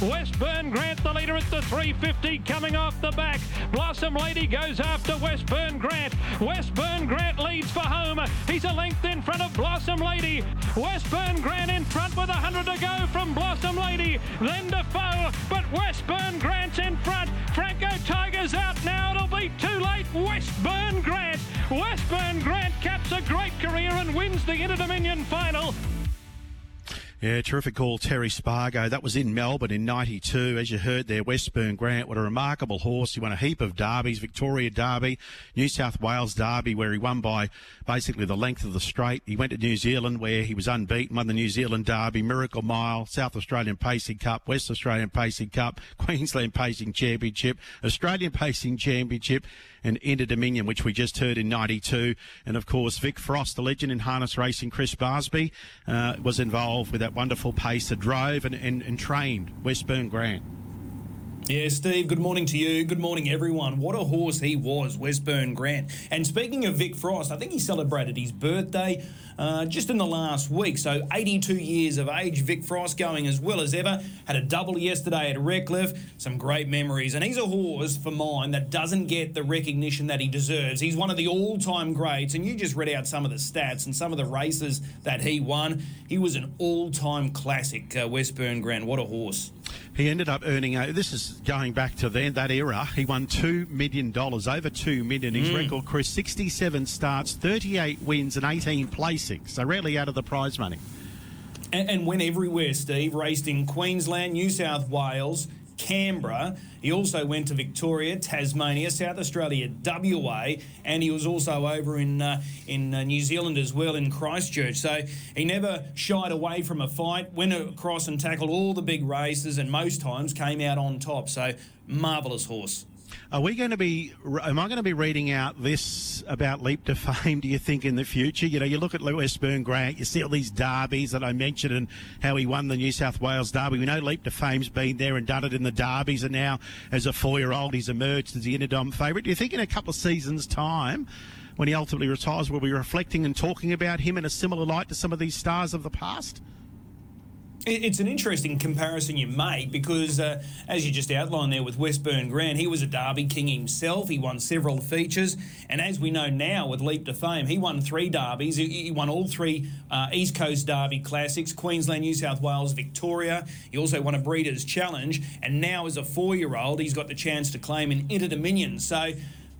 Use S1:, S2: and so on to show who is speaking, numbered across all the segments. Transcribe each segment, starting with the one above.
S1: Westburn Grant, the leader at the 350, coming off the back. Blossom Lady goes after Westburn Grant. Westburn Grant leads for home. He's a length in front of Blossom Lady. Westburn Grant in front with 100 to go from Blossom Lady. Then Defoe, but Westburn Grant's in front. Franco Tiger's out now. It'll be too late. Westburn Grant. Westburn Grant caps a great career and wins the Inter Dominion final.
S2: Yeah, terrific call, Terry Spargo. That was in Melbourne in 92. As you heard there, Westburn Grant, what a remarkable horse. He won a heap of derbies, Victoria Derby, New South Wales Derby, where he won by basically the length of the straight. He went to New Zealand where he was unbeaten, won the New Zealand Derby, Miracle Mile, South Australian Pacing Cup, West Australian Pacing Cup, Queensland Pacing Championship, Australian Pacing Championship, and Inter Dominion, which we just heard in 92. And of course, Vic Frost, the legend in harness racing, Chris Barsby, uh, was involved with that wonderful pacer, drove and, and, and trained Westburn Grant.
S3: Yeah, Steve, good morning to you. Good morning, everyone. What a horse he was, Westburn Grant. And speaking of Vic Frost, I think he celebrated his birthday uh, just in the last week. So 82 years of age, Vic Frost going as well as ever. Had a double yesterday at Redcliffe. Some great memories. And he's a horse for mine that doesn't get the recognition that he deserves. He's one of the all-time greats. And you just read out some of the stats and some of the races that he won. He was an all-time classic, uh, Westburn Grant. What a horse.
S2: He ended up earning. A, this is going back to then that era. He won two million dollars, over two million. His record, Chris, sixty-seven starts, thirty-eight wins, and eighteen So rarely out of the prize money.
S3: and, and went everywhere, Steve. Raced in Queensland, New South Wales, Canberra. He also went to Victoria, Tasmania, South Australia, WA, and he was also over in uh, in uh, New Zealand as well in Christchurch. So he never shied away from a fight. Went across and tackled all the big races, and most times came out on top. So marvelous horse.
S2: Are we going to be? Am I going to be reading out this about leap to fame? Do you think in the future? You know, you look at Westburn Grant. you see all these derbies that I mentioned, and how he won the New South Wales Derby. We know leap to fame's been there and done it in the derbies, and now as a four-year-old, he's emerged as the Interdom favourite. Do you think in a couple of seasons' time? When he ultimately retires, we'll be reflecting and talking about him in a similar light to some of these stars of the past?
S3: It's an interesting comparison you make because, uh, as you just outlined there with Westburn Grant, he was a Derby King himself. He won several features. And as we know now with Leap to Fame, he won three Derbies. He won all three uh, East Coast Derby Classics Queensland, New South Wales, Victoria. He also won a Breeders' Challenge. And now, as a four year old, he's got the chance to claim an Inter Dominion. So,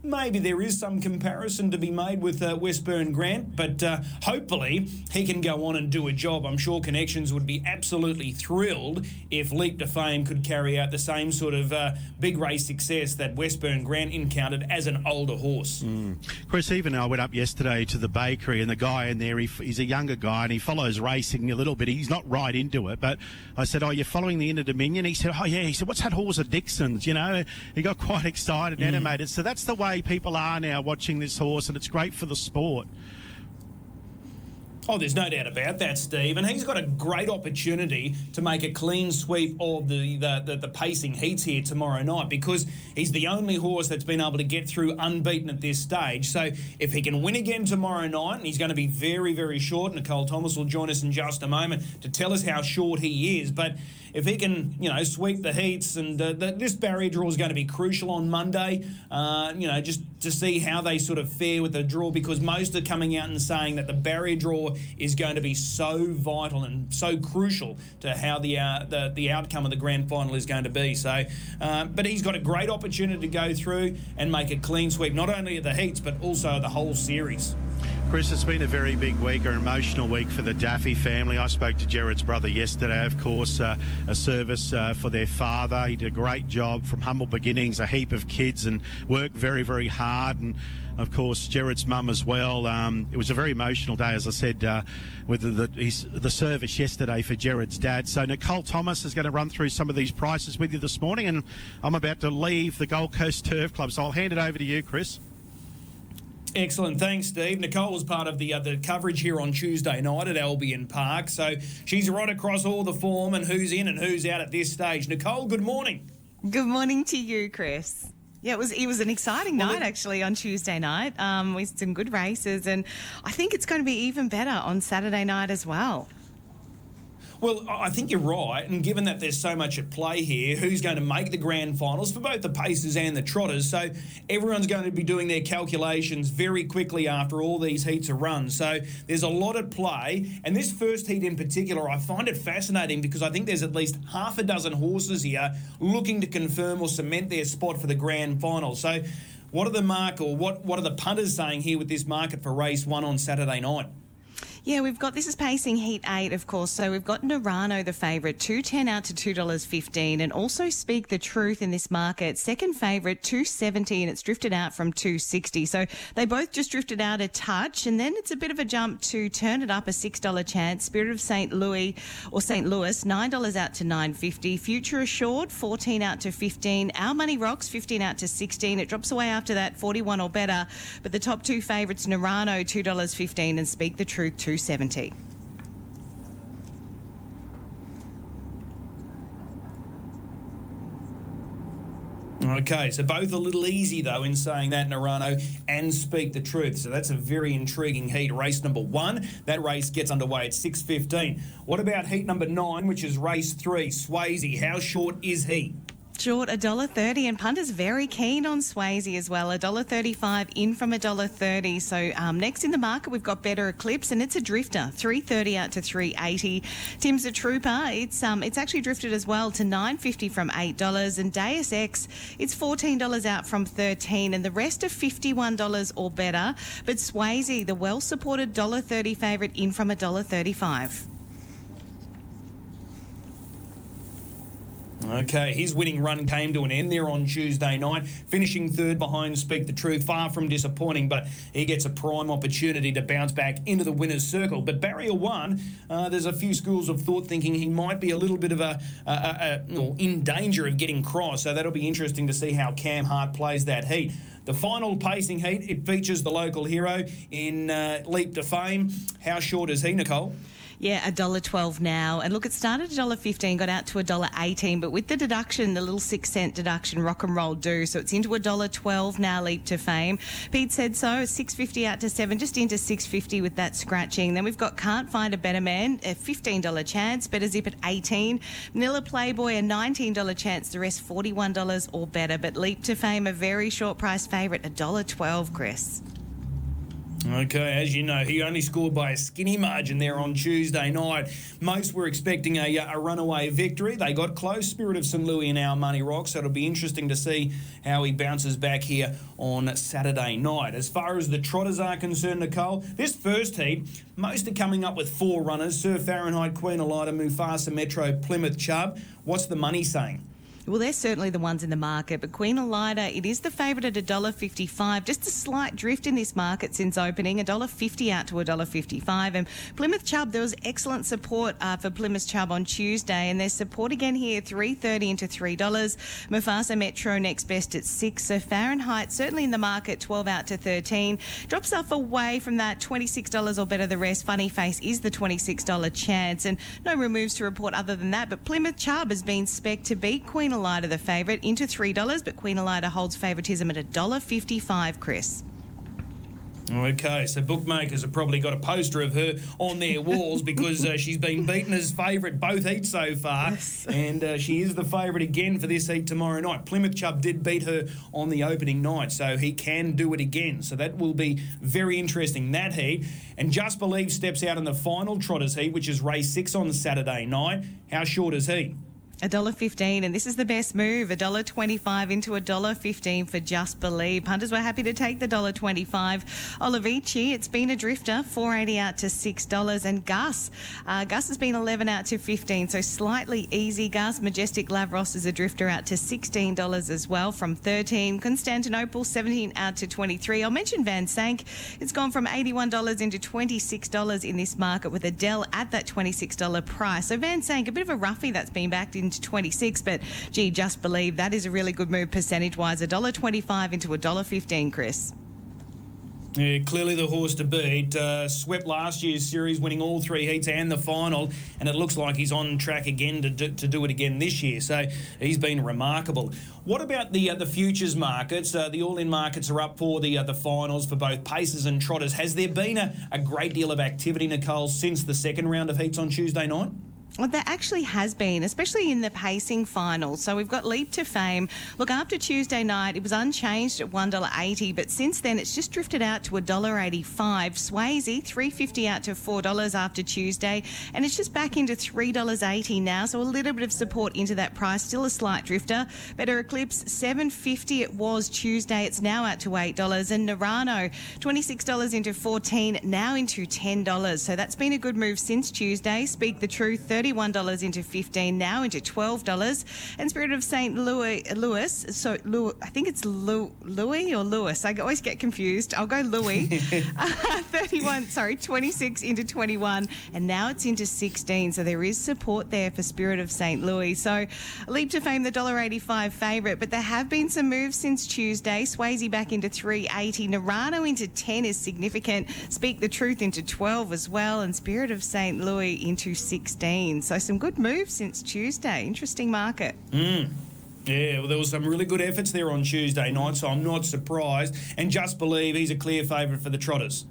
S3: maybe there is some comparison to be made with uh, Westburn Grant, but uh, hopefully he can go on and do a job. I'm sure Connections would be absolutely thrilled if Leap to Fame could carry out the same sort of uh, big race success that Westburn Grant encountered as an older horse.
S2: Mm. Chris, even I went up yesterday to the bakery, and the guy in there, he, he's a younger guy, and he follows racing a little bit. He's not right into it, but I said, "Oh, you're following the Inter Dominion?" He said, "Oh, yeah." He said, "What's that horse of Dixon's?" You know, he got quite excited, and
S3: Mm.
S2: animated. So that's the way people are now watching this horse, and it's great for the sport.
S3: Oh, there's no doubt about that, Steve. And he's got a great opportunity to make a clean sweep of the, the, the, the pacing heats here tomorrow night because he's the only horse that's been able to get through unbeaten at this stage. So if he can win again tomorrow night, he's going to be very, very short, Nicole Thomas will join us in just a moment to tell us how short he is. But if he can, you know, sweep the heats, and uh, the, this barrier draw is going to be crucial on Monday. Uh, you know, just to see how they sort of fare with the draw, because most are coming out and saying that the barrier draw is going to be so vital and so crucial to how the uh, the, the outcome of the grand final is going to be. So, uh, but he's got a great opportunity to go through and make a clean sweep, not only of the heats but also the whole series.
S2: Chris, it's been a very big week, an emotional week for the Daffy family. I spoke to Jared's brother yesterday, of course, uh, a service uh, for their father. He did a great job from humble beginnings, a heap of kids, and worked very, very hard. And of course, Jared's mum as well. Um, it was a very emotional day, as I said, uh, with the, the, the service yesterday for Jared's dad. So Nicole Thomas is going to run through some of these prices with you this morning, and I'm about to leave the Gold Coast Turf Club, so I'll hand it over to you, Chris.
S3: Excellent, thanks, Steve. Nicole was part of the uh, the coverage here on Tuesday night at Albion Park, so she's right across all the form and who's in and who's out at this stage. Nicole, good morning.
S4: Good morning to you, Chris. Yeah, it was it was an exciting well, night actually on Tuesday night um, with some good races, and I think it's going to be even better on Saturday night as well.
S3: Well, I think you're right. And given that there's so much at play here, who's going to make the grand finals for both the Pacers and the Trotters? So everyone's going to be doing their calculations very quickly after all these heats are run. So there's a lot at play. And this first heat in particular, I find it fascinating because I think there's at least half a dozen horses here looking to confirm or cement their spot for the grand final. So what are the mark or what, what are the punters saying here with this market for race one on Saturday night?
S4: Yeah, we've got this is pacing heat eight, of course. So we've got Narano, the favourite, two ten out to two dollars fifteen, and also Speak the Truth in this market, second favourite, two seventy, and it's drifted out from two sixty. So they both just drifted out a touch, and then it's a bit of a jump to turn it up a six dollar chance. Spirit of Saint Louis or Saint Louis, nine dollars out to nine fifty. Future Assured, fourteen out to fifteen. Our Money Rocks, fifteen out to sixteen. It drops away after that, forty one or better. But the top two favourites, Narano, two dollars fifteen, and Speak the Truth, 270.
S3: Okay, so both a little easy though in saying that Narano and Speak the Truth. So that's a very intriguing heat. Race number one. That race gets underway at 6.15. What about heat number nine, which is race three? Swayze, how short is he?
S4: Short $1.30 and punters very keen on Swayze as well. $1.35 in from $1.30. So um, next in the market we've got Better Eclipse and it's a drifter. 330 out to 380. Tim's a trooper. It's um it's actually drifted as well to 950 from $8 and Deus Ex it's $14 out from 13 and the rest are $51 or better. But Swayze, the well supported $1.30 favourite in from $1.35.
S3: Okay, his winning run came to an end there on Tuesday night, finishing third behind Speak the Truth. Far from disappointing, but he gets a prime opportunity to bounce back into the winner's circle. But Barrier One, uh, there's a few schools of thought thinking he might be a little bit of a, a, a, a in danger of getting crossed. So that'll be interesting to see how Cam Hart plays that heat. The final pacing heat, it features the local hero in uh, Leap to Fame. How short is he, Nicole?
S4: Yeah, a dollar twelve now. And look, it started a dollar fifteen, got out to a dollar eighteen, but with the deduction, the little six cent deduction, rock and roll do. So it's into a dollar twelve now. Leap to fame. Pete said so. Six fifty out to seven, just into six fifty with that scratching. Then we've got can't find a better man, a fifteen dollar chance. Better zip at eighteen. Manila Playboy a nineteen dollar chance. The rest forty one dollars or better. But leap to fame a very short price favourite, a dollar twelve. Chris.
S3: Okay, as you know, he only scored by a skinny margin there on Tuesday night. Most were expecting a, uh, a runaway victory. They got close. Spirit of St. Louis and our money rocks. So it'll be interesting to see how he bounces back here on Saturday night. As far as the trotters are concerned, Nicole, this first heat, most are coming up with four runners Sir Fahrenheit, Queen Elida, Mufasa Metro, Plymouth Chubb. What's the money saying?
S4: Well, they're certainly the ones in the market, but Queen Elida, it is the favourite at $1.55. Just a slight drift in this market since opening, $1.50 out to $1.55. And Plymouth Chubb, there was excellent support uh, for Plymouth Chubb on Tuesday, and there's support again here, $3.30 into $3. Mufasa Metro next best at 6 So Fahrenheit, certainly in the market, 12 out to 13 Drops off away from that $26 or better the rest. Funny Face is the $26 chance, and no removes to report other than that. But Plymouth Chubb has been spec to beat Queen Elida the favourite into $3, but Queen Elida holds favouritism at $1.55, Chris.
S3: Okay, so bookmakers have probably got a poster of her on their walls because uh, she's been beaten as favourite both heats so far, yes. and uh, she is the favourite again for this heat tomorrow night. Plymouth Chubb did beat her on the opening night, so he can do it again. So that will be very interesting that heat. And Just Believe steps out in the final Trotters heat, which is race six on Saturday night. How short is he?
S4: $1.15, and this is the best move. $1.25 into $1.15 for Just Believe. Punters were happy to take the $1.25. Olivici, it's been a drifter, 480 out to $6. And Gus, uh, Gus has been 11 out to 15, so slightly easy. Gus, Majestic Lavros is a drifter out to $16 as well from 13. Constantinople, 17 out to 23. I'll mention Van Sank. It's gone from $81 into $26 in this market with Adele at that $26 price. So Van Sank, a bit of a roughie that's been backed in into 26. But gee, just believe that is a really good move percentage wise. $1.25 into $1.15, Chris.
S3: Yeah, clearly the horse to beat. Uh, swept last year's series, winning all three heats and the final, and it looks like he's on track again to do, to do it again this year. So he's been remarkable. What about the uh, the futures markets? Uh, the all-in markets are up for the uh, the finals for both paces and trotters. Has there been a, a great deal of activity, Nicole, since the second round of heats on Tuesday night?
S4: Well, there actually has been, especially in the pacing finals. So we've got Leap to Fame. Look, after Tuesday night, it was unchanged at $1.80, but since then it's just drifted out to $1.85. Swayze, $3.50 out to $4 after Tuesday, and it's just back into $3.80 now. So a little bit of support into that price, still a slight drifter. Better Eclipse, $7.50 it was Tuesday. It's now out to $8. And Narano, $26 into 14 now into $10. So that's been a good move since Tuesday. Speak the truth, 30 $31 into 15 now into $12. And Spirit of St. Louis, Louis so Louis, I think it's Lou, Louis or Lewis. I always get confused. I'll go Louis. uh, 31, sorry, 26 into 21. And now it's into 16. So there is support there for Spirit of St. Louis. So Leap to Fame, the $1.85 favourite. But there have been some moves since Tuesday. Swayze back into 380. Narano into 10 is significant. Speak the Truth into 12 as well. And Spirit of St. Louis into 16. So some good moves since Tuesday. Interesting market.
S3: Mm. Yeah, well, there was some really good efforts there on Tuesday night, so I'm not surprised. And just believe he's a clear favourite for the Trotters.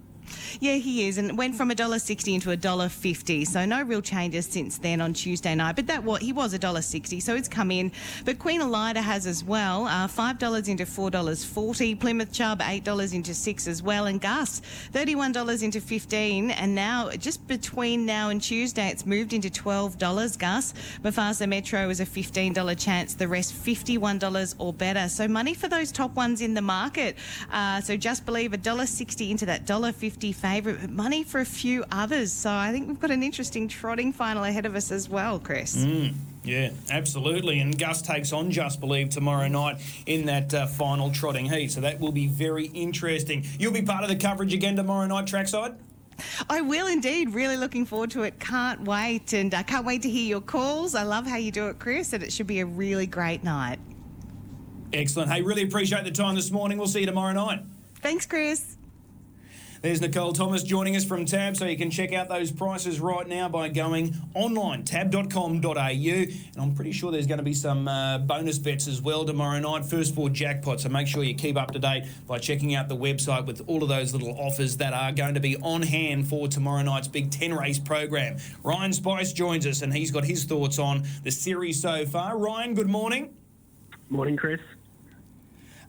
S4: Yeah, he is, and went from $1.60 into $1.50. So no real changes since then on Tuesday night. But that what he was $1.60, so it's come in. But Queen Elida has as well, uh, $5 into $4.40. Plymouth Chubb, $8 into 6 as well. And Gus, $31 into 15 And now, just between now and Tuesday, it's moved into $12. Gus. Mufasa Metro is a $15 chance. The rest, $51 or better. So money for those top ones in the market. Uh, so just believe $1.60 into that $1.50 50 favourite, but money for a few others. So I think we've got an interesting trotting final ahead of us as well, Chris.
S3: Mm. Yeah, absolutely. And Gus takes on Just Believe tomorrow night in that uh, final trotting heat. So that will be very interesting. You'll be part of the coverage again tomorrow night, trackside?
S4: I will indeed. Really looking forward to it. Can't wait. And I uh, can't wait to hear your calls. I love how you do it, Chris, and it should be a really great night.
S3: Excellent. Hey, really appreciate the time this morning. We'll see you tomorrow night.
S4: Thanks, Chris.
S3: There's Nicole Thomas joining us from Tab, so you can check out those prices right now by going online, tab.com.au. And I'm pretty sure there's going to be some uh, bonus bets as well tomorrow night, first four jackpots. So make sure you keep up to date by checking out the website with all of those little offers that are going to be on hand for tomorrow night's big 10 race program. Ryan Spice joins us, and he's got his thoughts on the series so far. Ryan, good morning.
S5: Morning, Chris.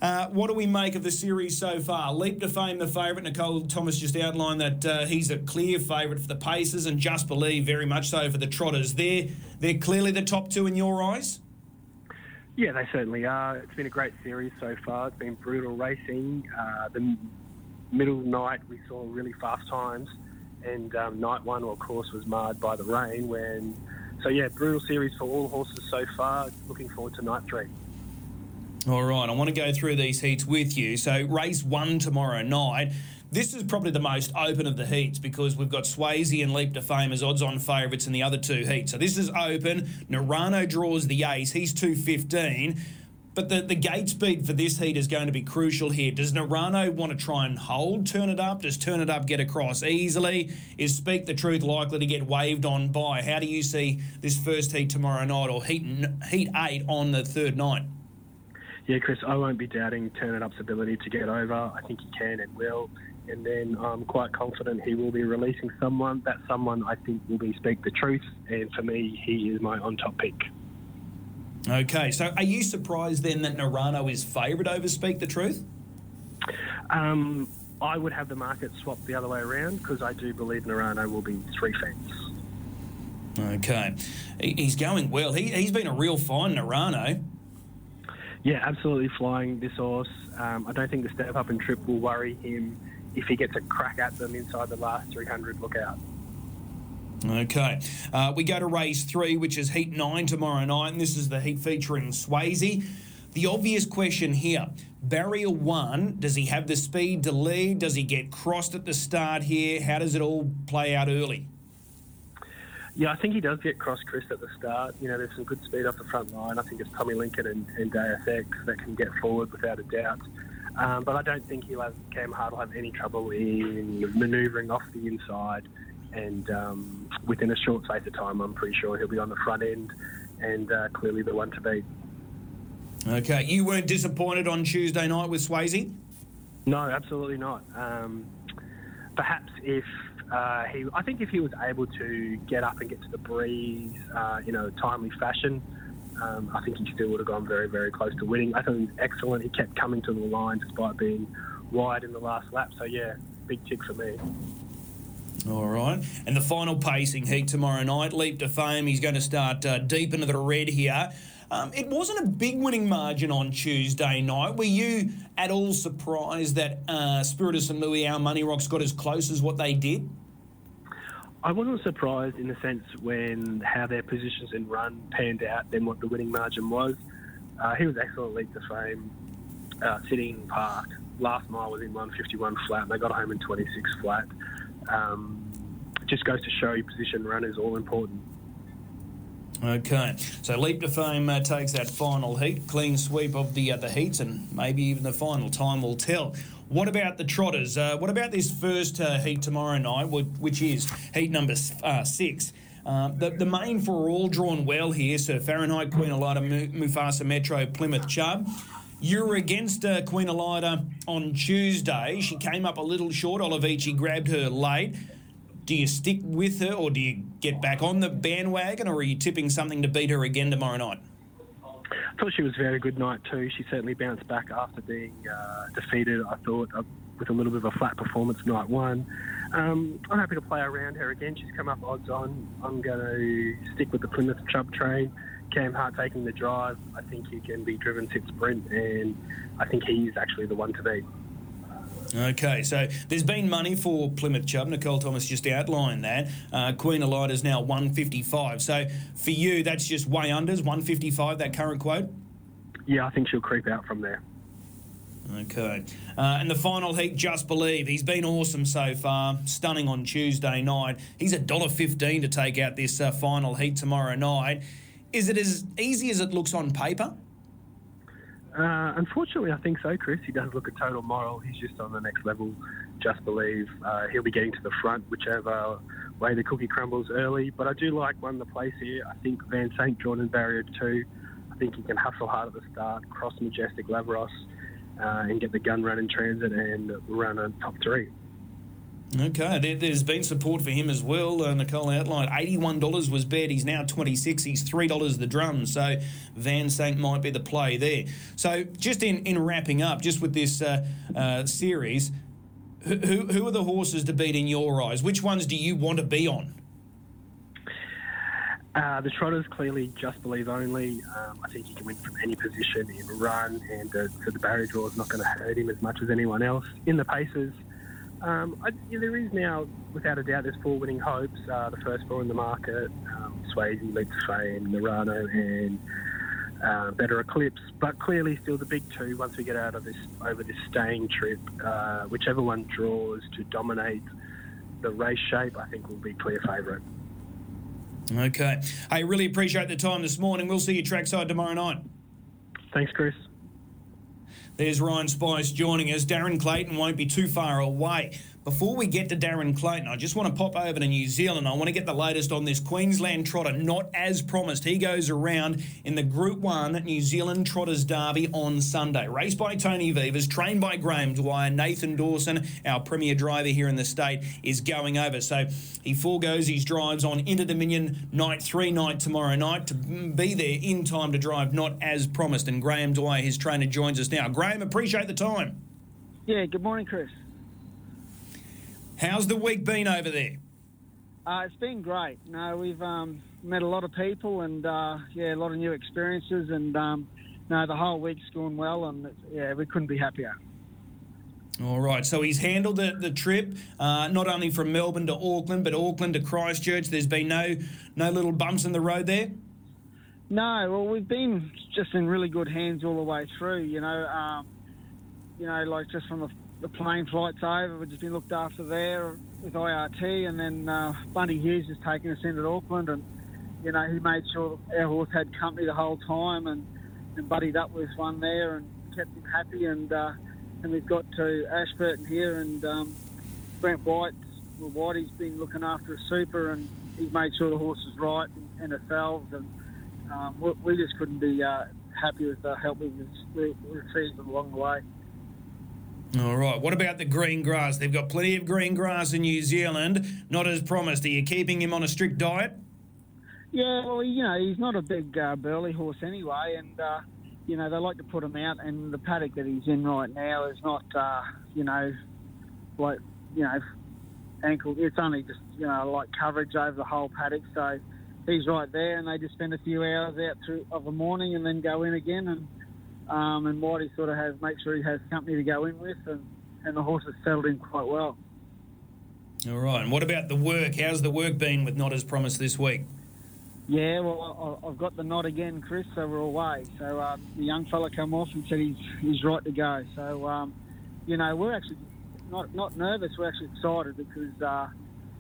S3: Uh, what do we make of the series so far? Leap to Fame, the favourite. Nicole Thomas just outlined that uh, he's a clear favourite for the Pacers and Just Believe very much so for the Trotters. They're, they're clearly the top two in your eyes?
S5: Yeah, they certainly are. It's been a great series so far. It's been brutal racing. Uh, the middle night, we saw really fast times, and um, night one, of course, was marred by the rain. When so, yeah, brutal series for all horses so far. Looking forward to night three.
S3: All right, I want to go through these heats with you. So, race one tomorrow night. This is probably the most open of the heats because we've got Swayze and Leap to Fame as odds on favourites in the other two heats. So, this is open. Narano draws the ace. He's 215. But the, the gate speed for this heat is going to be crucial here. Does Narano want to try and hold Turn It Up? Does Turn It Up get across easily? Is Speak the Truth likely to get waved on by? How do you see this first heat tomorrow night or heat, heat eight on the third night?
S5: Yeah, Chris, I won't be doubting Turn It Up's ability to get over. I think he can and will. And then I'm quite confident he will be releasing someone. That someone I think will be Speak the Truth. And for me, he is my on top pick.
S3: Okay, so are you surprised then that Narano is favourite over Speak the Truth?
S5: Um, I would have the market swap the other way around because I do believe Narano will be three fence.
S3: Okay, he's going well. He, he's been a real fine Narano.
S5: Yeah, absolutely flying this horse. Um, I don't think the step up and trip will worry him if he gets a crack at them inside the last 300. Look out.
S3: Okay. Uh, we go to race three, which is heat nine tomorrow night, and this is the heat featuring Swayze. The obvious question here barrier one, does he have the speed to lead? Does he get crossed at the start here? How does it all play out early?
S5: Yeah, I think he does get cross Chris at the start. You know, there's some good speed off the front line. I think it's Tommy Lincoln and, and Deus that can get forward without a doubt. Um, but I don't think he'll have Cam Hart will have any trouble in manoeuvring off the inside. And um, within a short space of time, I'm pretty sure he'll be on the front end and uh, clearly the one to beat.
S3: Okay, you weren't disappointed on Tuesday night with Swayze?
S5: No, absolutely not. Um, perhaps if uh, he, I think if he was able to get up and get to the breeze uh, in a timely fashion, um, I think he still would have gone very, very close to winning. I thought he was excellent. He kept coming to the line despite being wide in the last lap. So yeah, big tick for me.
S3: All right. And the final pacing heat tomorrow night, Leap to Fame. He's going to start uh, deep into the red here. Um, it wasn't a big winning margin on Tuesday night. Were you at all surprised that uh, Spirit of St. Louis, our Money Rocks, got as close as what they did?
S5: I wasn't surprised in the sense when how their positions and run panned out than what the winning margin was. Uh, he was excellent leap to fame, uh, sitting park. Last mile was in 151 flat, and they got home in 26 flat. Um, just goes to show you position run is all important.
S3: Okay, so Leap to Fame uh, takes that final heat, clean sweep of the the heats, and maybe even the final time will tell. What about the Trotters? Uh, what about this first uh, heat tomorrow night, which is heat number uh, six? Uh, the, the main for all drawn well here, so Fahrenheit, Queen Elida, Mufasa Metro, Plymouth Chubb. You were against Queen Elida on Tuesday. She came up a little short. Olivici grabbed her late. Do you stick with her or do you get back on the bandwagon or are you tipping something to beat her again tomorrow night?
S5: I thought she was a very good night too. She certainly bounced back after being uh, defeated. I thought uh, with a little bit of a flat performance night one. Um, I'm happy to play around her again. She's come up odds on. I'm going to stick with the Plymouth Chubb train. Cam Hart taking the drive. I think he can be driven sit sprint, and I think he is actually the one to beat.
S3: Okay, so there's been money for Plymouth Chubb. Nicole Thomas just outlined that. Uh, Queen Elida is now 155. So for you, that's just way unders, 155, that current quote?
S5: Yeah, I think she'll creep out from there.
S3: Okay. Uh, and the final heat, Just Believe. He's been awesome so far. Stunning on Tuesday night. He's $1.15 to take out this uh, final heat tomorrow night. Is it as easy as it looks on paper?
S5: Uh, unfortunately, I think so, Chris. He does look a total moral. He's just on the next level. Just believe uh, he'll be getting to the front, whichever way the cookie crumbles early. But I do like one the place here. I think Van St. in barrier two. I think he can hustle hard at the start, cross Majestic Lavros, uh, and get the gun run in transit and run a top three.
S3: Okay, there, has been support for him as well. Uh, Nicole outlined $81 was bet. He's now 26 He's $3 the drum. So Van St might be the play there. So just in, in wrapping up, just with this uh, uh, series, who, who are the horses to beat in your eyes? Which ones do you want to be on?
S5: Uh, the Trotters clearly just believe only. Um, I think he can win from any position in run, and uh, so the barrier draw is not going to hurt him as much as anyone else. In the paces, um, I, yeah, there is now, without a doubt, there's four winning hopes. Uh, the first four in the market, um, Swayze, Leap to Fame, Narano, and uh, Better Eclipse. But clearly, still the big two. Once we get out of this over this staying trip, uh, whichever one draws to dominate the race shape, I think will be clear favourite.
S3: Okay. I really appreciate the time this morning. We'll see you trackside tomorrow night.
S5: Thanks, Chris.
S3: There's Ryan Spice joining us. Darren Clayton won't be too far away. Before we get to Darren Clayton, I just want to pop over to New Zealand. I want to get the latest on this Queensland trotter, not as promised. He goes around in the Group 1 New Zealand Trotters Derby on Sunday. Raced by Tony Vivas, trained by Graham Dwyer. Nathan Dawson, our premier driver here in the state, is going over. So he foregoes his drives on Inter Dominion night three night tomorrow night to be there in time to drive, not as promised. And Graham Dwyer, his trainer, joins us now. Graham, appreciate the time.
S6: Yeah, good morning, Chris.
S3: How's the week been over there?
S6: Uh, it's been great. No, we've um, met a lot of people and uh, yeah, a lot of new experiences, and um, no, the whole week's gone well, and yeah, we couldn't be happier.
S3: All right, so he's handled the, the trip uh, not only from Melbourne to Auckland, but Auckland to Christchurch. There's been no no little bumps in the road there.
S6: No, well, we've been just in really good hands all the way through. You know, um, you know, like just from the the plane flight's over. We've just been looked after there with IRT, and then uh, Hughes has taken us into Auckland, and you know he made sure our horse had company the whole time, and, and buddied up with one there and kept him happy, and uh, and we've got to Ashburton here, and um, Brent White, well, Whitey's been looking after a super, and he's made sure the horse is right and ourselves, and um, we, we just couldn't be uh, happy with the help we've we- we've received along the way.
S3: All right. What about the green grass? They've got plenty of green grass in New Zealand. Not as promised. Are you keeping him on a strict diet?
S6: Yeah, well, you know, he's not a big uh, burly horse anyway, and uh, you know they like to put him out. And the paddock that he's in right now is not, uh, you know, like you know, ankle. It's only just you know like coverage over the whole paddock. So he's right there, and they just spend a few hours out through of the morning and then go in again. And um, and Whitey sort of has make sure he has company to go in with, and and the horse has settled in quite well.
S3: All right. And what about the work? How's the work been with Not As Promised this week?
S6: Yeah, well, I've got the nod again, Chris. So we're away. So um, the young fella come off and said he's he's right to go. So um, you know we're actually not not nervous. We're actually excited because uh,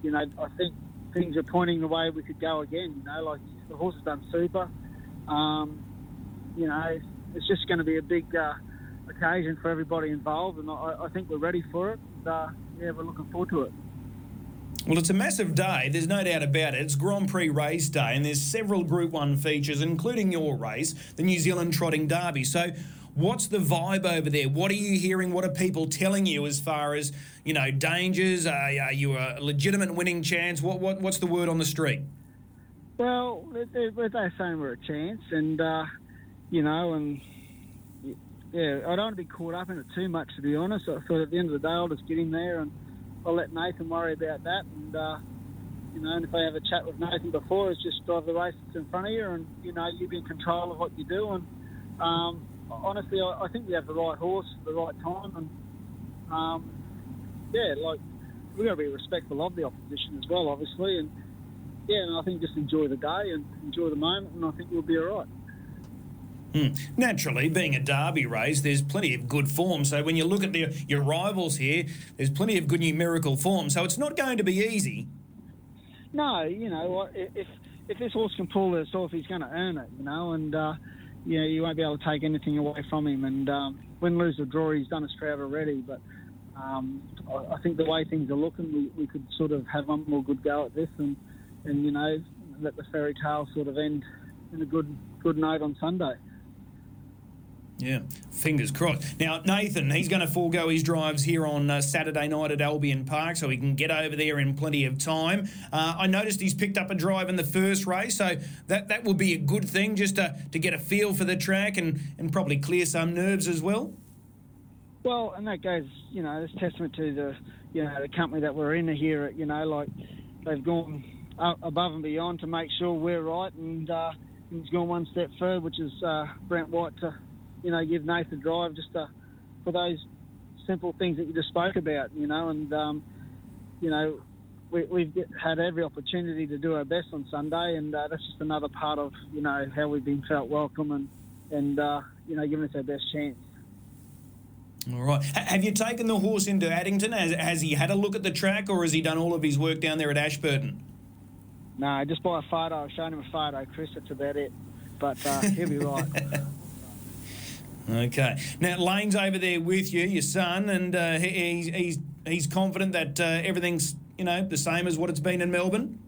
S6: you know I think things are pointing the way we could go again. You know, like the horse has done super. Um, you know, it's just going to be a big uh, occasion for everybody involved, and I, I think we're ready for it. And, uh, yeah, we're looking forward to it.
S3: Well, it's a massive day. There's no doubt about it. It's Grand Prix race day, and there's several Group 1 features, including your race, the New Zealand Trotting Derby. So, what's the vibe over there? What are you hearing? What are people telling you as far as, you know, dangers? Uh, are you a legitimate winning chance? What, what What's the word on the street?
S6: Well, they- they- they're saying we're a chance, and uh, you know, and yeah, I don't want to be caught up in it too much, to be honest. I thought at the end of the day, I'll just get in there and I'll let Nathan worry about that. And uh, you know, and if I have a chat with Nathan before, it's just drive the race that's in front of you, and you know, you be in control of what you do. And um, honestly, I, I think we have the right horse at the right time, and um, yeah, like we've got to be respectful of the opposition as well, obviously, and yeah, and I think just enjoy the day and enjoy the moment, and I think we'll be all right.
S3: Hmm. Naturally, being a derby race, there's plenty of good form. So when you look at the, your rivals here, there's plenty of good numerical form. So it's not going to be easy.
S6: No, you know, if if this horse can pull this off, he's going to earn it, you know, and uh, you know, you won't be able to take anything away from him. And um, win, lose or draw, he's done us proud already. But um, I, I think the way things are looking, we, we could sort of have one more good go at this, and and you know, let the fairy tale sort of end in a good good note on Sunday.
S3: Yeah, fingers crossed. Now, Nathan, he's going to forego his drives here on uh, Saturday night at Albion Park so he can get over there in plenty of time. Uh, I noticed he's picked up a drive in the first race, so that, that would be a good thing just to, to get a feel for the track and, and probably clear some nerves as well.
S6: Well, and that goes, you know, it's testament to the, you know, the company that we're in here. You know, like they've gone above and beyond to make sure we're right, and uh, he's gone one step further, which is uh, Brent White to, you know, give Nathan drive just to, for those simple things that you just spoke about. You know, and um, you know, we, we've get, had every opportunity to do our best on Sunday, and uh, that's just another part of, you know, how we've been felt welcome and and uh, you know, giving us our best chance.
S3: All right. Have you taken the horse into Addington? Has, has he had a look at the track or has he done all of his work down there at Ashburton?
S6: No, just by a photo. I've shown him a photo, Chris. That's about it. But uh, he'll be right.
S3: Okay. Now Lane's over there with you, your son, and uh, he, he's he's confident that uh, everything's you know the same as what it's been in Melbourne.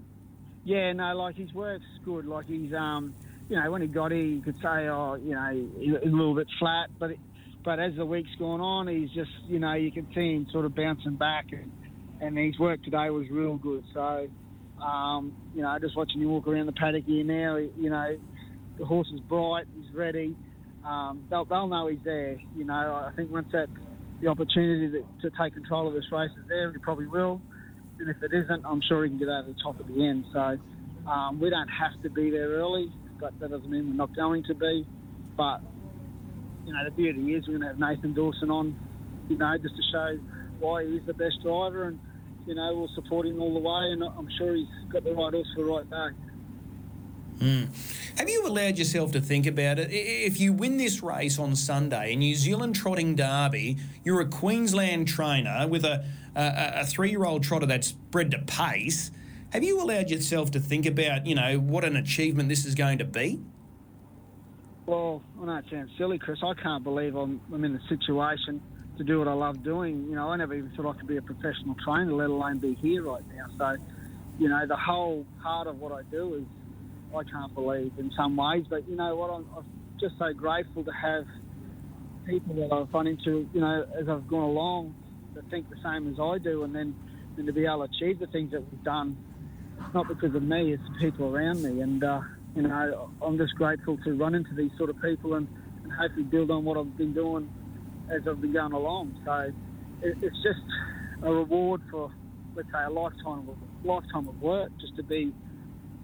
S6: Yeah, no, like his work's good. Like he's, um, you know, when he got here, you could say, oh, you know, he's a little bit flat, but but as the week's gone on, he's just, you know, you can see him sort of bouncing back, and, and his work today was real good. So, um, you know, just watching him walk around the paddock here now, you know, the horse is bright, he's ready. Um, they'll, they'll know he's there. You know, I think once that the opportunity to, to take control of this race is there, he probably will. And if it isn't, I'm sure he can get over the top at the end. So um, we don't have to be there early, but that doesn't mean we're not going to be. But you know, the beauty is we're going to have Nathan Dawson on, you know, just to show why he is the best driver, and you know we'll support him all the way. And I'm sure he's got the right horse for the right day. Mm.
S3: Have you allowed yourself to think about it? If you win this race on Sunday, a New Zealand Trotting Derby, you're a Queensland trainer with a, a, a three year old trotter that's bred to pace. Have you allowed yourself to think about, you know, what an achievement this is going to be?
S6: Well, I know it sounds silly, Chris. I can't believe I'm, I'm in the situation to do what I love doing. You know, I never even thought I could be a professional trainer, let alone be here right now. So, you know, the whole part of what I do is I can't believe in some ways. But you know what? I'm, I'm just so grateful to have people that I've run into, you know, as I've gone along that think the same as I do, and then and to be able to achieve the things that we've done, not because of me, it's the people around me. And uh, you know, I'm just grateful to run into these sort of people and, and hopefully build on what I've been doing as I've been going along. So it, it's just a reward for, let's say, a lifetime of lifetime of work just to be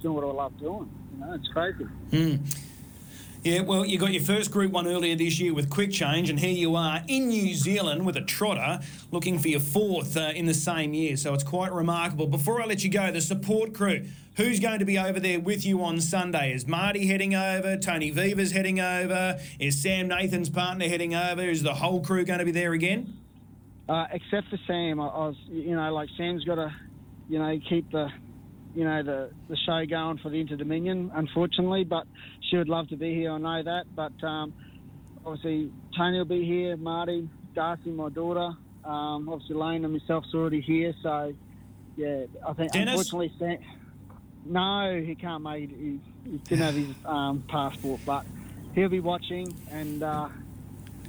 S6: doing what I love doing. You know, it's crazy.
S3: Mm. Yeah, well, you got your first Group 1 earlier this year with Quick Change, and here you are in New Zealand with a trotter looking for your fourth uh, in the same year. So it's quite remarkable. Before I let you go, the support crew. Who's going to be over there with you on Sunday? Is Marty heading over? Tony Viva's heading over? Is Sam Nathan's partner heading over? Is the whole crew going to be there again?
S6: Uh, except for Sam, I, I was, you know, like Sam's got to, you know, keep the you know, the, the show going for the Inter Dominion, unfortunately, but she would love to be here. I know that. But um, obviously, Tony will be here, Marty, Darcy, my daughter. Um, obviously, Lane and myself's already here. So, yeah, I think
S3: Dennis?
S6: unfortunately, Sam, no, he can't make it. He, he didn't have his um, passport, but he'll be watching. And uh,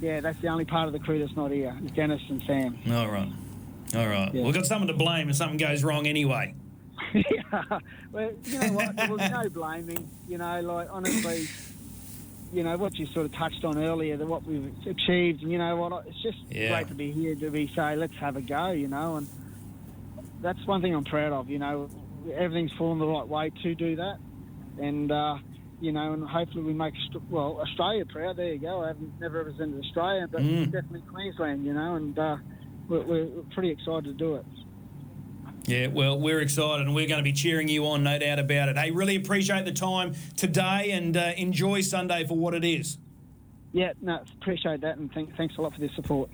S6: yeah, that's the only part of the crew that's not here. Is Dennis and Sam.
S3: All right. All right.
S6: Yeah.
S3: We've got someone to blame if something goes wrong anyway.
S6: yeah. Well, you know what? There was no blaming. You know, like honestly, you know what you sort of touched on earlier, that what we've achieved. And you know what? It's just
S3: Yeah.
S6: great to be here to be say, let's have a go. You know, and that's one thing I'm proud of. You know, everything's fallen the right way to do that, and uh, you know, and hopefully we make well Australia proud. There you go. I haven't never represented Australia, but
S3: Mm.
S6: definitely Queensland. You know, and uh, we're, we're pretty excited to do it.
S3: Yeah, well, we're excited and we're going to be cheering you on, no doubt about it. Hey, really appreciate the time today and uh, enjoy Sunday for what it is.
S6: Yeah, no, appreciate that, and thank, thanks a lot for the support.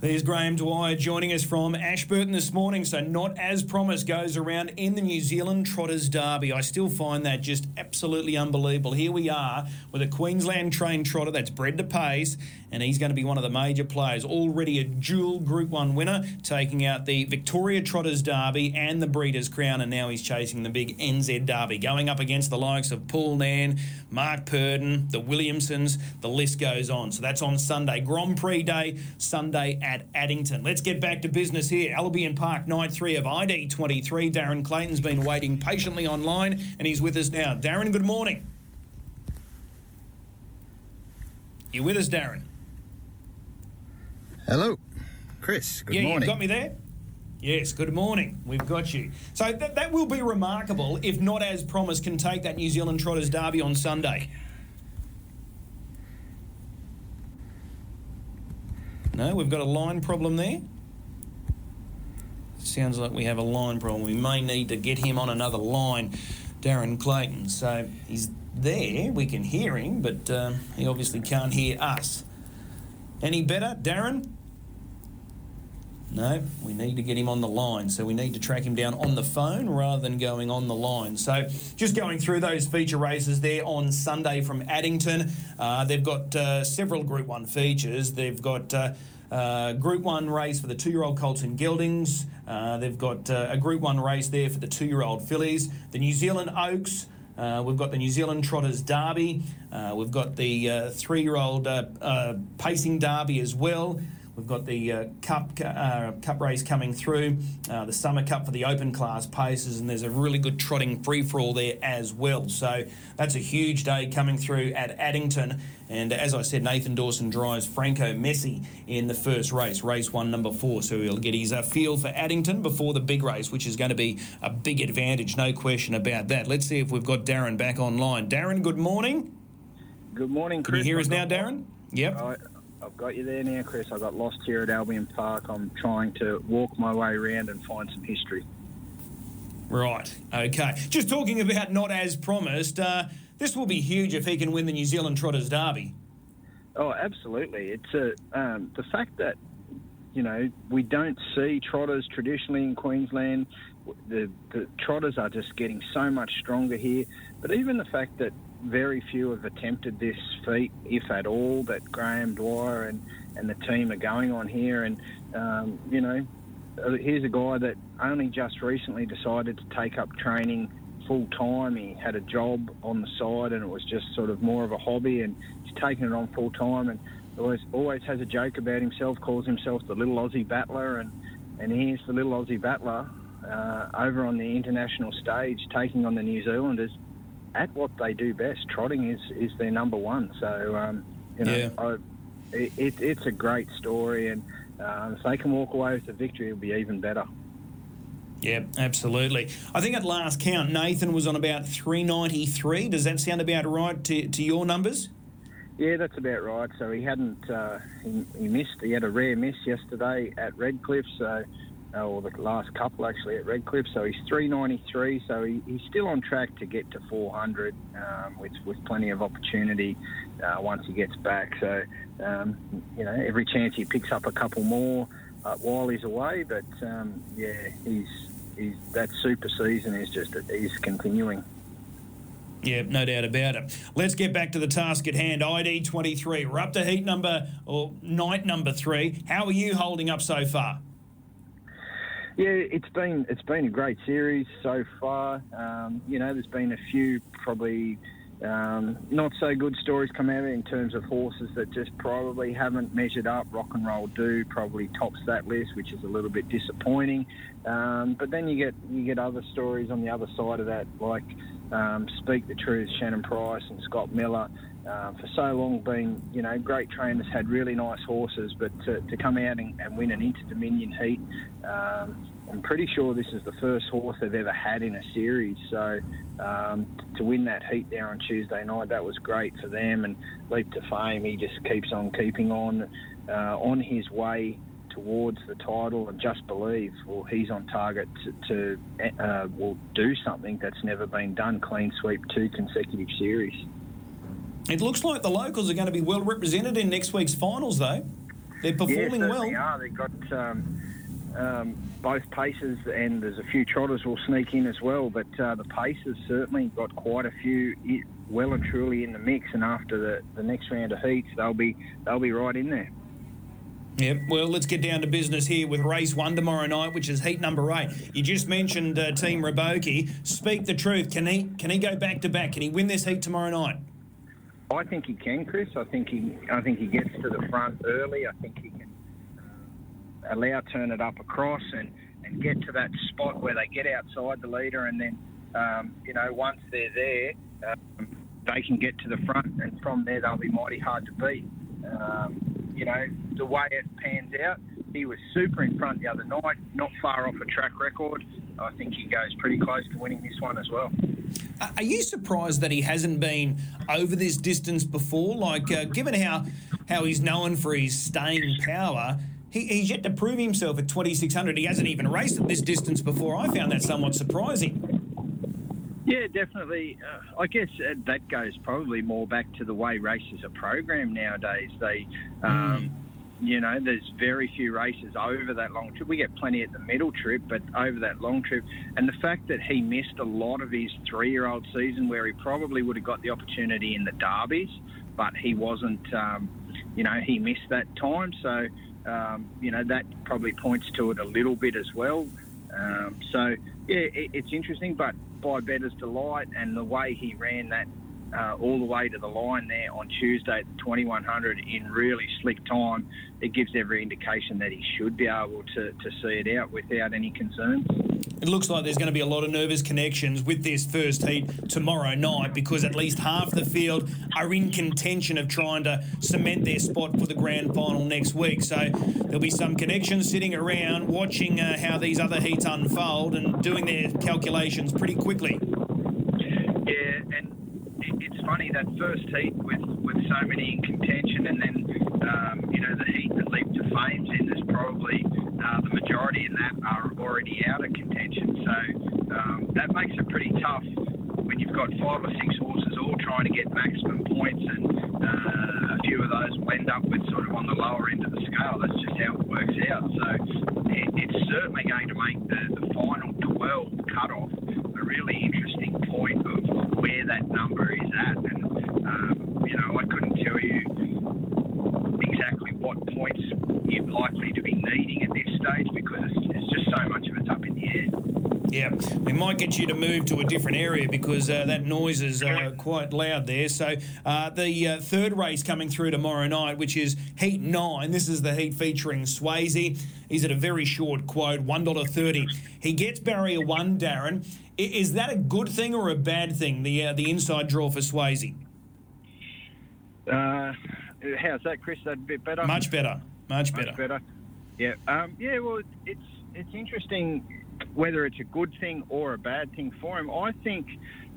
S3: There's Graham Dwyer joining us from Ashburton this morning. So, not as promised goes around in the New Zealand Trotters Derby. I still find that just absolutely unbelievable. Here we are with a Queensland trained trotter that's bred to pace, and he's going to be one of the major players. Already a dual Group 1 winner, taking out the Victoria Trotters Derby and the Breeders' Crown, and now he's chasing the big NZ Derby, going up against the likes of Paul Nairn, Mark Purdon, the Williamsons, the list goes on. So that's on Sunday. Grand Prix Day, Sunday at Addington. Let's get back to business here. Albion Park, night three of ID23. Darren Clayton's been waiting patiently online, and he's with us now. Darren, good morning. You with us, Darren?
S7: Hello, Chris. Good
S3: yeah,
S7: morning.
S3: you got me there? Yes, good morning. We've got you. So that, that will be remarkable if not as promised can take that New Zealand Trotters Derby on Sunday. No, we've got a line problem there. Sounds like we have a line problem. We may need to get him on another line, Darren Clayton. So he's there. We can hear him, but um, he obviously can't hear us. Any better, Darren? No, we need to get him on the line. So we need to track him down on the phone rather than going on the line. So just going through those feature races there on Sunday from Addington. Uh, they've got uh, several Group 1 features. They've got. Uh, uh, Group 1 race for the two year old Colts and Geldings. Uh, they've got uh, a Group 1 race there for the two year old fillies. The New Zealand Oaks. Uh, we've got the New Zealand Trotters Derby. Uh, we've got the uh, three year old uh, uh, Pacing Derby as well. We've got the uh, cup uh, cup race coming through, uh, the Summer Cup for the open class paces, and there's a really good trotting free for all there as well. So that's a huge day coming through at Addington. And as I said, Nathan Dawson drives Franco Messi in the first race, race one, number four. So he'll get his uh, feel for Addington before the big race, which is going to be a big advantage, no question about that. Let's see if we've got Darren back online. Darren, good morning.
S8: Good morning,
S3: Can you hear us now, Darren? Yep.
S8: I've got you there now, Chris. I got lost here at Albion Park. I'm trying to walk my way around and find some history.
S3: Right. Okay. Just talking about not as promised. Uh, this will be huge if he can win the New Zealand Trotters Derby.
S8: Oh, absolutely. It's a um, the fact that you know we don't see trotters traditionally in Queensland. The, the trotters are just getting so much stronger here. But even the fact that very few have attempted this feat, if at all, that Graham Dwyer and and the team are going on here. And um, you know, uh, here's a guy that only just recently decided to take up training full time. He had a job on the side, and it was just sort of more of a hobby, and he's taken it on full time. And always always has a joke about himself, calls himself the little Aussie battler, and and here's the little Aussie battler uh, over on the international stage, taking on the New Zealanders at what they do best. Trotting is is their number one. So um, you know,
S3: Yeah.
S8: I, it, it, it's a great story, and um, if they can walk away with the victory, it'll be even better.
S3: Yeah, absolutely. I think at last count, Nathan was on about 393. Does that sound about right to, to your numbers?
S8: Yeah, that's about right. So he hadn't, uh, he, he missed, he had a rare miss yesterday at Redcliffe, so, uh, or the last couple actually at Redcliffe. So he's 393, so he, he's still on track to get to 400 um, with, with plenty of opportunity uh, once he gets back. So, um, you know, every chance he picks up a couple more uh, while he's away, but um, yeah, he's, he's, that super season is just, is continuing.
S3: Yeah, no doubt about it. Let's get back to the task at hand. ID 23. We're up to heat number or night number three. How are you holding up so far?
S8: Yeah, it's been it's been a great series so far. Um, you know, there's been a few probably um, not so good stories come out in terms of horses that just probably haven't measured up. Rock and Roll Do probably tops that list, which is a little bit disappointing. Um, but then you get you get other stories on the other side of that, like um, Speak the Truth, Shannon Price and Scott Miller. Uh, for so long, been you know great trainers, had really nice horses, but to, to come out and, and win an Inter Dominion heat, um, I'm pretty sure this is the first horse they've ever had in a series. So um, to win that heat there on Tuesday night, that was great for them. And leap to fame, he just keeps on keeping on uh, on his way towards the title and just believe well he's on target to, to uh, will do something that's never been done clean sweep two consecutive series
S3: It looks like the locals are going to be well represented in next week's finals, though. They're performing
S8: yeah,
S3: well.
S8: certainly Are. They've got um, um, both paces, and there's a few trotters will sneak in as well. But uh, the paces certainly got quite a few well and truly in the mix. And after the, the next round of heats, they'll be they'll be right in there.
S3: Yep. Well, let's get down to business here with race one tomorrow night, which is heat number eight. You just mentioned uh, Team Raboki. Speak the truth. Can he can he go back to back? Can he win this heat tomorrow night?
S8: I think he can, Chris. I think he I think he gets to the front early. I think he can uh, allow turn it up across and, and get to that spot where they get outside the leader, and then um, you know once they're there, um, they can get to the front, and from there they'll be mighty hard to beat. Um, you know the way it pans out, he was super in front the other night, not far off a track record. I think he goes pretty close to winning this one as well.
S3: Are you surprised that he hasn't been over this distance before? Like, uh, given how how he's known for his staying power, he, he's yet to prove himself at 2600. He hasn't even raced at this distance before. I found that somewhat surprising.
S8: Yeah, definitely. Uh, I guess uh, that goes probably more back to the way races are programmed nowadays. They, um, you know, there's very few races over that long trip. We get plenty at the middle trip, but over that long trip, and the fact that he missed a lot of his three-year-old season, where he probably would have got the opportunity in the derbies, but he wasn't. Um, you know, he missed that time, so um, you know that probably points to it a little bit as well. Um, so yeah, it, it's interesting, but by Bettor's Delight and the way he ran that uh, all the way to the line there on Tuesday at the 2100 in really slick time, it gives every indication that he should be able to, to see it out without any concerns.
S3: It looks like there's going to be a lot of nervous connections with this first heat tomorrow night because at least half the field are in contention of trying to cement their spot for the grand final next week. So there'll be some connections sitting around watching uh, how these other heats unfold and doing their calculations pretty quickly.
S8: Yeah, and it, it's funny that first heat with, with so many in contention, and then um, you know the heat that Leap to Fame's in, there's probably uh, the majority in that are already out of contention. So um, that makes it pretty tough when you've got five or six horses all trying to get maximum points, and uh, a few of those end up with sort of on the lower end of the scale. That's just how it works out. So it, it's certainly going to make the, the final 12 cutoff a really interesting point of where that number is at. And, um, you know, I couldn't tell you exactly what points you're likely to be needing at this stage because it's, it's just so much of it's up in the air.
S3: Yeah, we might get you to move to a different area because uh, that noise is uh, quite loud there. So uh, the uh, third race coming through tomorrow night, which is Heat Nine. This is the heat featuring Swayze. He's at a very short quote, one dollar thirty. He gets barrier one, Darren. I- Is that a good thing or a bad thing? The uh, the inside draw for Swayze.
S8: Uh, how's that, Chris? That a bit better?
S3: Much better. Much better.
S8: Much better. Yeah. Um, yeah. Well, it's it's interesting whether it's a good thing or a bad thing for him. I think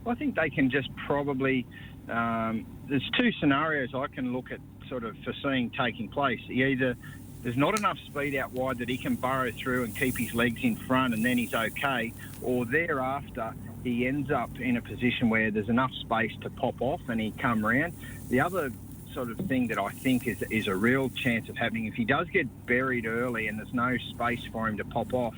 S8: I think they can just probably. Um, there's two scenarios I can look at, sort of foreseeing taking place. Either there's not enough speed out wide that he can burrow through and keep his legs in front, and then he's okay, or thereafter he ends up in a position where there's enough space to pop off and he come round. The other sort of thing that I think is is a real chance of happening if he does get buried early and there's no space for him to pop off.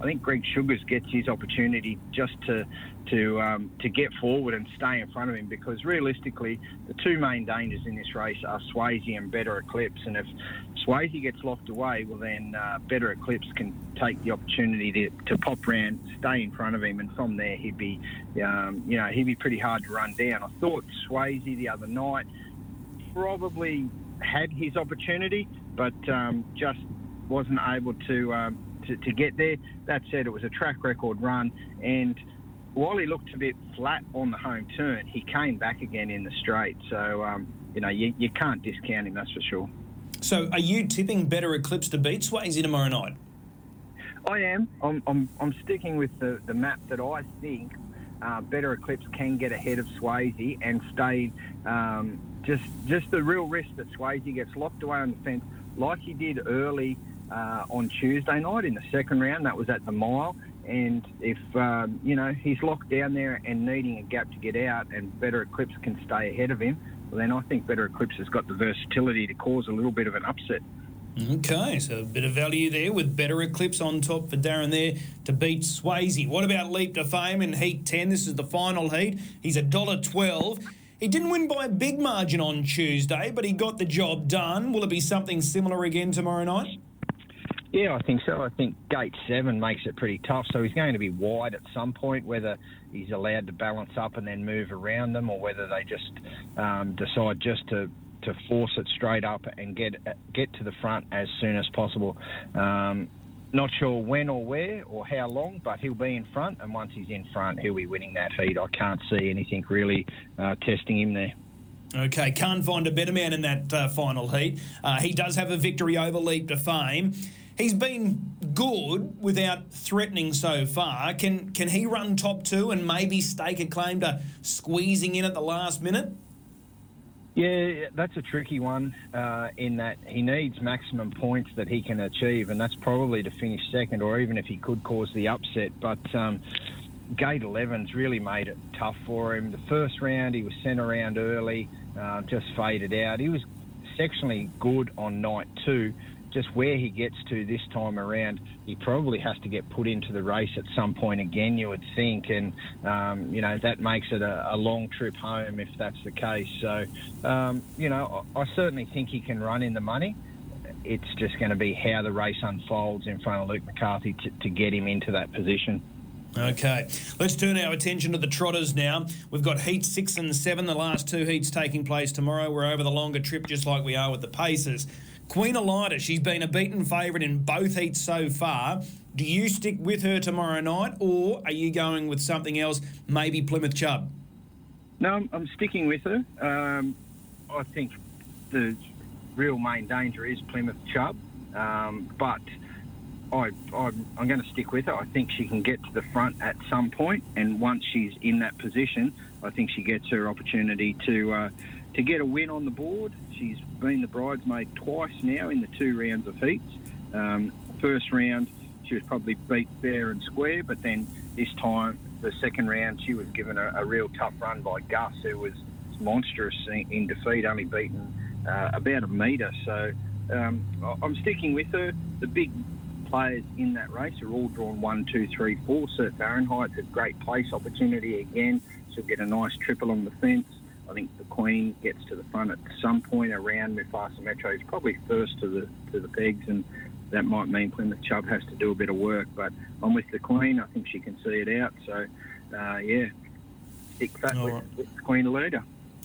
S8: I think Greg Sugars gets his opportunity just to to um, to get forward and stay in front of him because realistically the two main dangers in this race are Swayze and Better Eclipse and if Swayze gets locked away well then uh, Better Eclipse can take the opportunity to, to pop round stay in front of him and from there he'd be um, you know he'd be pretty hard to run down I thought Swayze the other night probably had his opportunity, but um, just wasn't able to, um, to to get there. That said, it was a track record run, and while he looked a bit flat on the home turn, he came back again in the straight. So um, you know you, you can't discount him, that's for sure.
S3: So are you tipping Better Eclipse to beat Swayze tomorrow night?
S8: I am. I'm, I'm, I'm sticking with the, the map that I think uh, Better Eclipse can get ahead of Swayze and stay um, just just the real risk that Swayze gets locked away on the fence like he did early uh, on Tuesday night in the second round. That was at the mile. And if um, you know he's locked down there and needing a gap to get out, and Better Eclipse can stay ahead of him, well then I think Better Eclipse has got the versatility to cause a little bit of an upset.
S3: Okay, so a bit of value there with Better Eclipse on top for Darren there to beat Swayze. What about Leap to Fame in Heat 10? This is the final heat. He's a dollar twelve. He didn't win by a big margin on Tuesday, but he got the job done. Will it be something similar again tomorrow night?
S8: Yeah, I think so. I think gate seven makes it pretty tough. So he's going to be wide at some point, whether he's allowed to balance up and then move around them, or whether they just um, decide just to, to force it straight up and get get to the front as soon as possible. Um, not sure when or where or how long, but he'll be in front, and once he's in front, he'll be winning that heat. I can't see anything really uh, testing him there.
S3: Okay, can't find a better man in that uh, final heat. Uh, he does have a victory over Leap to Fame. He's been good without threatening so far. Can can he run top two and maybe stake a claim to squeezing in at the last minute?
S8: Yeah, that's a tricky one uh, in that he needs maximum points that he can achieve, and that's probably to finish second, or even if he could cause the upset. But um, Gate 11's really made it tough for him. The first round, he was sent around early, uh, just faded out. He was sectionally good on night two. Just where he gets to this time around, he probably has to get put into the race at some point again, you would think. And, um, you know, that makes it a, a, long trip home if that's the case. So, um, you know, I, I certainly think he can run in the money. It's just going to be how the race unfolds in front of Luke McCarthy to, to get him into that position.
S3: Okay, let's turn our attention to the trotters now. We've got heat six and seven, the last two heats taking place tomorrow. We're over the longer trip, just like we are with the Pacers. Queen Elida, she's been a beaten favourite in both heats so far. Do you stick with her tomorrow night, or are you going with something else, maybe Plymouth Chubb?
S8: No, I'm, I'm sticking with her. Um, I think the real main danger is Plymouth Chubb, um, but I, I'm, I'm going to stick with her. I think she can get to the front at some point, and once she's in that position, I think she gets her opportunity to uh, to get a win on the board. She's been the bridesmaid twice now in the two rounds of heats. Um, first round, she was probably beat fair and square, but then this time, the second round, she was given a, a real tough run by Gus, who was monstrous in, in defeat, only beaten uh, about a metre. So um, I'm sticking with her. The big players in that race are all drawn one, two, three, four. Sir Fahrenheit's a great place opportunity again. She'll get a nice triple on the fence. I think the Queen gets to the front at some point around Mufasa Metro. He's probably first to the to the pegs, and that might mean Plymouth Chubb has to do a bit of work. But I'm with the Queen. I think she can see it out. So, uh, yeah, stick fat with,
S3: right.
S8: with the Queen Elida.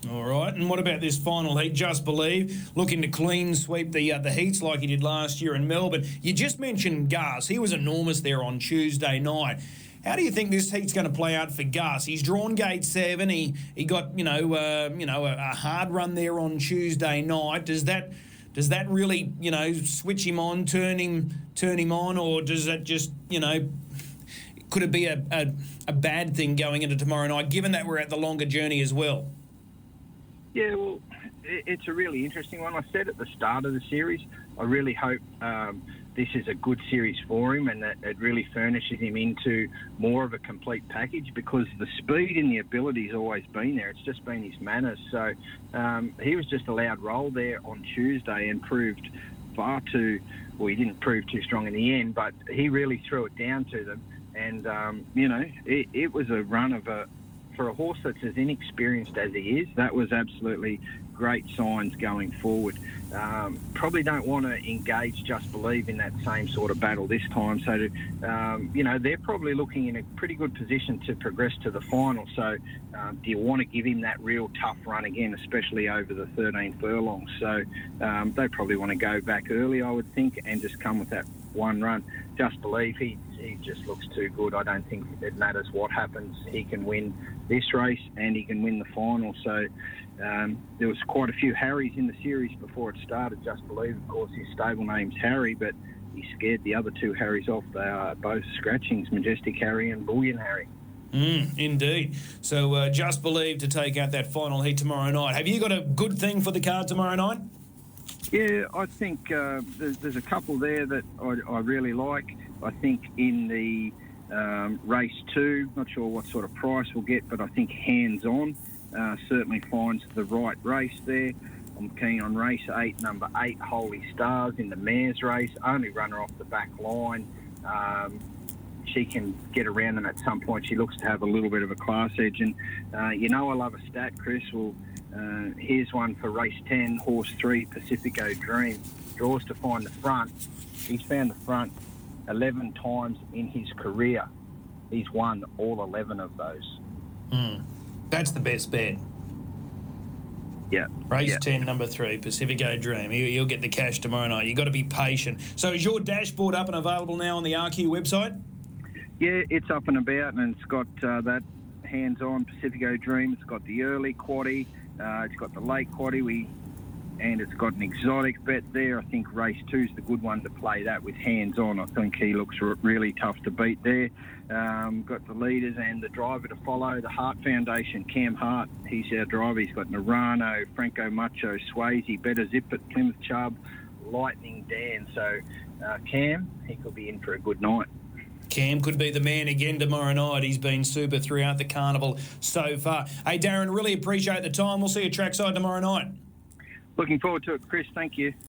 S3: All right, and what about this final heat? Just believe looking to clean sweep the uh, the heats like he did last year in Melbourne. You just mentioned Gus; he was enormous there on Tuesday night. How do you think this heat's going to play out for Gus? He's drawn gate seven. He he got you know uh, you know a, a hard run there on Tuesday night. Does that does that really you know switch him on, turn him turn him on, or does that just you know could it be a, a, a bad thing going into tomorrow night, given that we're at the longer journey as well?
S8: Yeah, well, it's a really interesting one. I said at the start of the series, I really hope um, this is a good series for him and that it really furnishes him into more of a complete package because the speed and the ability's always been there. It's just been his manners. So um, he was just allowed roll there on Tuesday and proved far too. Well, he didn't prove too strong in the end, but he really threw it down to them. And um, you know, it, it was a run of a for a horse that's as inexperienced as he is, that was absolutely great signs going forward. Um, probably don't want to engage Just Believe in that same sort of battle this time. So, um, you know, they're probably looking in a pretty good position to progress to the final. So, um, do you want to give him that real tough run again, especially over the 13 furlongs? So, um, they probably want to go back early, I would think, and just come with that one run. Just Believe he he just looks too good. I don't think it matters what happens. He can win this race and he can win the final. So um, there was quite a few Harrys in the series before it started. Just believe, of course, his stable name's Harry, but he scared the other two Harrys off. They are both scratchings, Majestic Harry and Bullion Harry.
S3: Mm, indeed. So uh, just believe to take out that final heat tomorrow night. Have you got a good thing for the card tomorrow night?
S8: Yeah, I think uh, there's, there's a couple there that I, I really like. I think in the um, race two, not sure what sort of price we'll get, but I think hands on uh, certainly finds the right race there. I'm keen on race eight, number eight, Holy Stars in the mares race. Only runner off the back line. Um, she can get around them at some point. She looks to have a little bit of a class edge. And uh, you know, I love a stat, Chris. Well, uh, here's one for race 10, horse 3, Pacifico Dream. Draws to find the front. He's found the front 11 times in his career. He's won all 11 of those.
S3: Mm. That's the best bet.
S8: Yeah.
S3: Race
S8: yeah.
S3: 10, number three, Pacifico Dream. He, he'll get the cash tomorrow night. You've got to be patient. So is your dashboard up and available now on the RQ website?
S8: Yeah, it's up and about, and it's got uh, that hands-on Pacifico Dream. It's got the early quaddy. Uh, it's got the late quaddy. We and it's got an exotic bet there. I think race two's the good one to play that with hands on. I think he looks really tough to beat there. Um, got the leaders and the driver to follow. The Hart Foundation, Cam Hart, he's our driver. He's got Narano, Franco Macho, Swayze, Better Zip at Plymouth Chubb, Lightning Dan. So uh, Cam, he could be in for a good night.
S3: Cam could be the man again tomorrow night. He's been super throughout the carnival so far. Hey, Darren, really appreciate the time. We'll see you trackside tomorrow night.
S8: Looking forward to it, Chris. Thank you.